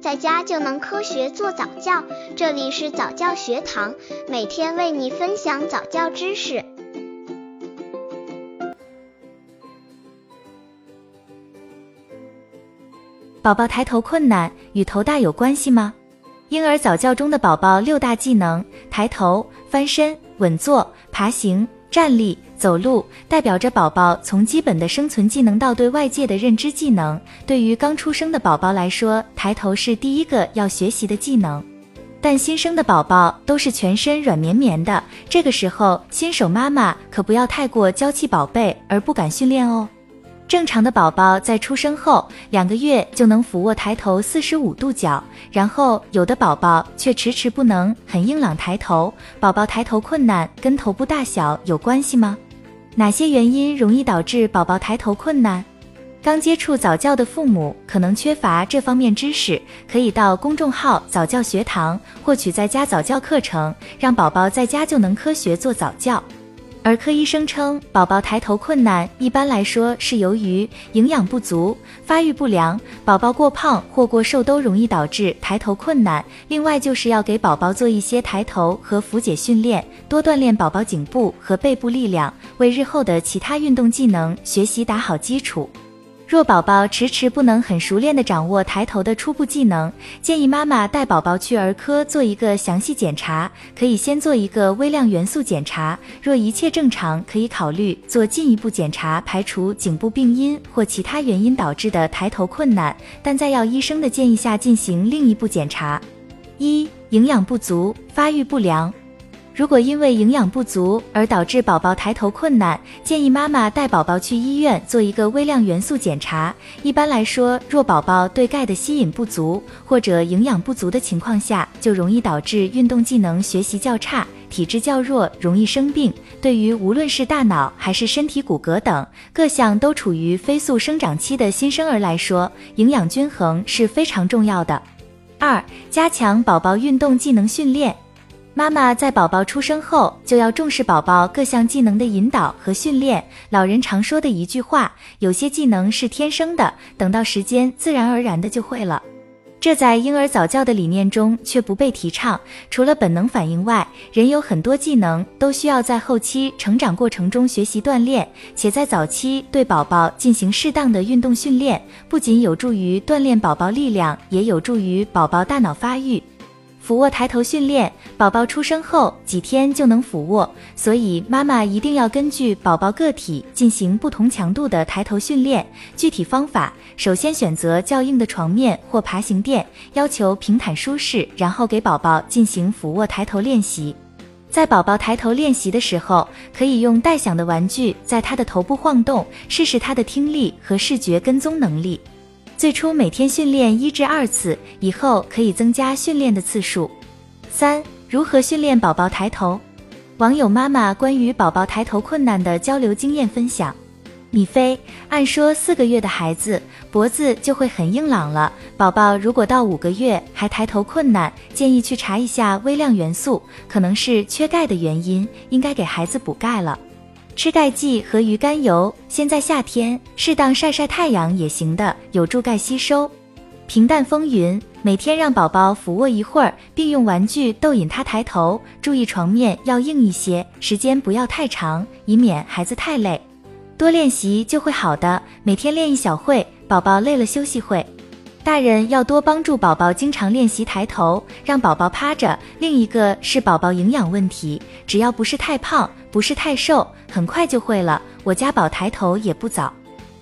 在家就能科学做早教。这里是早教学堂，每天为你分享早教知识。宝宝抬头困难与头大有关系吗？婴儿早教中的宝宝六大技能：抬头、翻身、稳坐、爬行、站立。走路代表着宝宝从基本的生存技能到对外界的认知技能。对于刚出生的宝宝来说，抬头是第一个要学习的技能。但新生的宝宝都是全身软绵绵的，这个时候新手妈妈可不要太过娇气宝贝而不敢训练哦。正常的宝宝在出生后两个月就能俯卧抬头四十五度角，然后有的宝宝却迟迟不能很硬朗抬头。宝宝抬头困难跟头部大小有关系吗？哪些原因容易导致宝宝抬头困难？刚接触早教的父母可能缺乏这方面知识，可以到公众号早教学堂获取在家早教课程，让宝宝在家就能科学做早教。儿科医生称，宝宝抬头困难一般来说是由于营养不足、发育不良、宝宝过胖或过瘦都容易导致抬头困难。另外就是要给宝宝做一些抬头和伏解训练，多锻炼宝宝颈部和背部力量，为日后的其他运动技能学习打好基础。若宝宝迟迟不能很熟练地掌握抬头的初步技能，建议妈妈带宝宝去儿科做一个详细检查，可以先做一个微量元素检查。若一切正常，可以考虑做进一步检查，排除颈部病因或其他原因导致的抬头困难。但在要医生的建议下进行另一步检查。一、营养不足，发育不良。如果因为营养不足而导致宝宝抬头困难，建议妈妈带宝宝去医院做一个微量元素检查。一般来说，若宝宝对钙的吸引不足或者营养不足的情况下，就容易导致运动技能学习较差，体质较弱，容易生病。对于无论是大脑还是身体骨骼等各项都处于飞速生长期的新生儿来说，营养均衡是非常重要的。二、加强宝宝运动技能训练。妈妈在宝宝出生后就要重视宝宝各项技能的引导和训练。老人常说的一句话，有些技能是天生的，等到时间自然而然的就会了。这在婴儿早教的理念中却不被提倡。除了本能反应外，人有很多技能都需要在后期成长过程中学习锻炼，且在早期对宝宝进行适当的运动训练，不仅有助于锻炼宝宝力量，也有助于宝宝大脑发育。俯卧抬头训练，宝宝出生后几天就能俯卧，所以妈妈一定要根据宝宝个体进行不同强度的抬头训练。具体方法，首先选择较硬的床面或爬行垫，要求平坦舒适，然后给宝宝进行俯卧抬头练习。在宝宝抬头练习的时候，可以用带响的玩具在他的头部晃动，试试他的听力和视觉跟踪能力。最初每天训练一至二次，以后可以增加训练的次数。三、如何训练宝宝抬头？网友妈妈关于宝宝抬头困难的交流经验分享：米菲，按说四个月的孩子脖子就会很硬朗了，宝宝如果到五个月还抬头困难，建议去查一下微量元素，可能是缺钙的原因，应该给孩子补钙了。吃钙剂和鱼肝油，现在夏天适当晒晒太阳也行的，有助钙吸收。平淡风云，每天让宝宝俯卧一会儿，并用玩具逗引他抬头，注意床面要硬一些，时间不要太长，以免孩子太累。多练习就会好的，每天练一小会，宝宝累了休息会。大人要多帮助宝宝，经常练习抬头，让宝宝趴着。另一个是宝宝营养问题，只要不是太胖，不是太瘦，很快就会了。我家宝抬头也不早。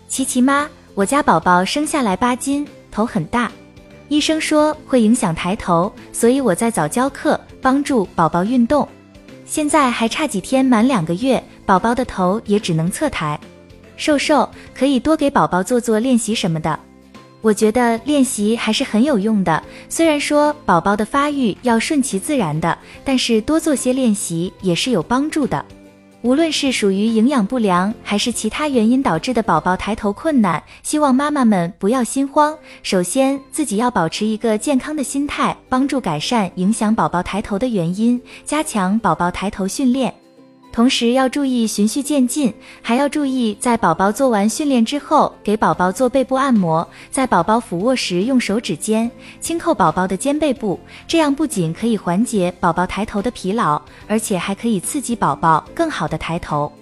琪琪妈，我家宝宝生下来八斤，头很大，医生说会影响抬头，所以我在早教课帮助宝宝运动。现在还差几天满两个月，宝宝的头也只能侧抬。瘦瘦可以多给宝宝做做练习什么的。我觉得练习还是很有用的。虽然说宝宝的发育要顺其自然的，但是多做些练习也是有帮助的。无论是属于营养不良还是其他原因导致的宝宝抬头困难，希望妈妈们不要心慌。首先，自己要保持一个健康的心态，帮助改善影响宝宝抬头的原因，加强宝宝抬头训练。同时要注意循序渐进，还要注意在宝宝做完训练之后，给宝宝做背部按摩，在宝宝俯卧时用手指尖轻扣宝宝的肩背部，这样不仅可以缓解宝宝抬头的疲劳，而且还可以刺激宝宝更好的抬头。